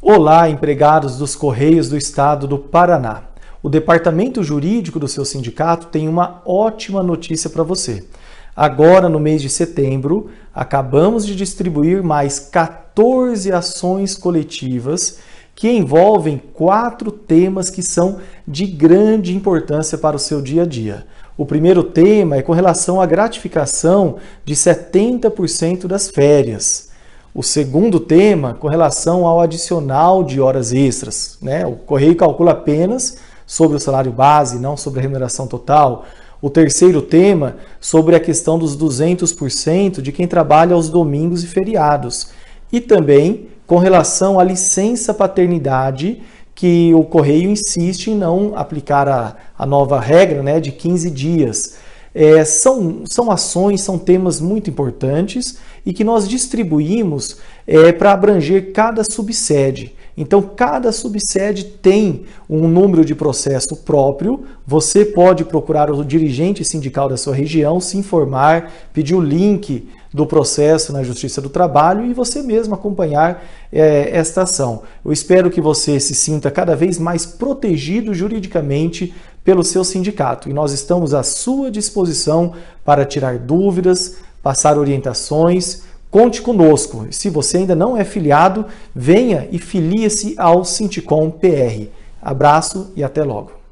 Olá, empregados dos Correios do Estado do Paraná. O departamento jurídico do seu sindicato tem uma ótima notícia para você. Agora, no mês de setembro, acabamos de distribuir mais 14 ações coletivas que envolvem quatro temas que são de grande importância para o seu dia a dia. O primeiro tema é com relação à gratificação de 70% das férias. O segundo tema, com relação ao adicional de horas extras. Né? O Correio calcula apenas sobre o salário base, não sobre a remuneração total. O terceiro tema, sobre a questão dos 200% de quem trabalha aos domingos e feriados. E também com relação à licença paternidade, que o Correio insiste em não aplicar a, a nova regra né, de 15 dias. É, são, são ações, são temas muito importantes e que nós distribuímos é, para abranger cada subsede. Então, cada subsede tem um número de processo próprio. Você pode procurar o dirigente sindical da sua região, se informar, pedir o link do processo na Justiça do Trabalho e você mesmo acompanhar é, esta ação. Eu espero que você se sinta cada vez mais protegido juridicamente pelo seu sindicato e nós estamos à sua disposição para tirar dúvidas, passar orientações Conte conosco. Se você ainda não é filiado, venha e filie-se ao Sinticom PR. Abraço e até logo.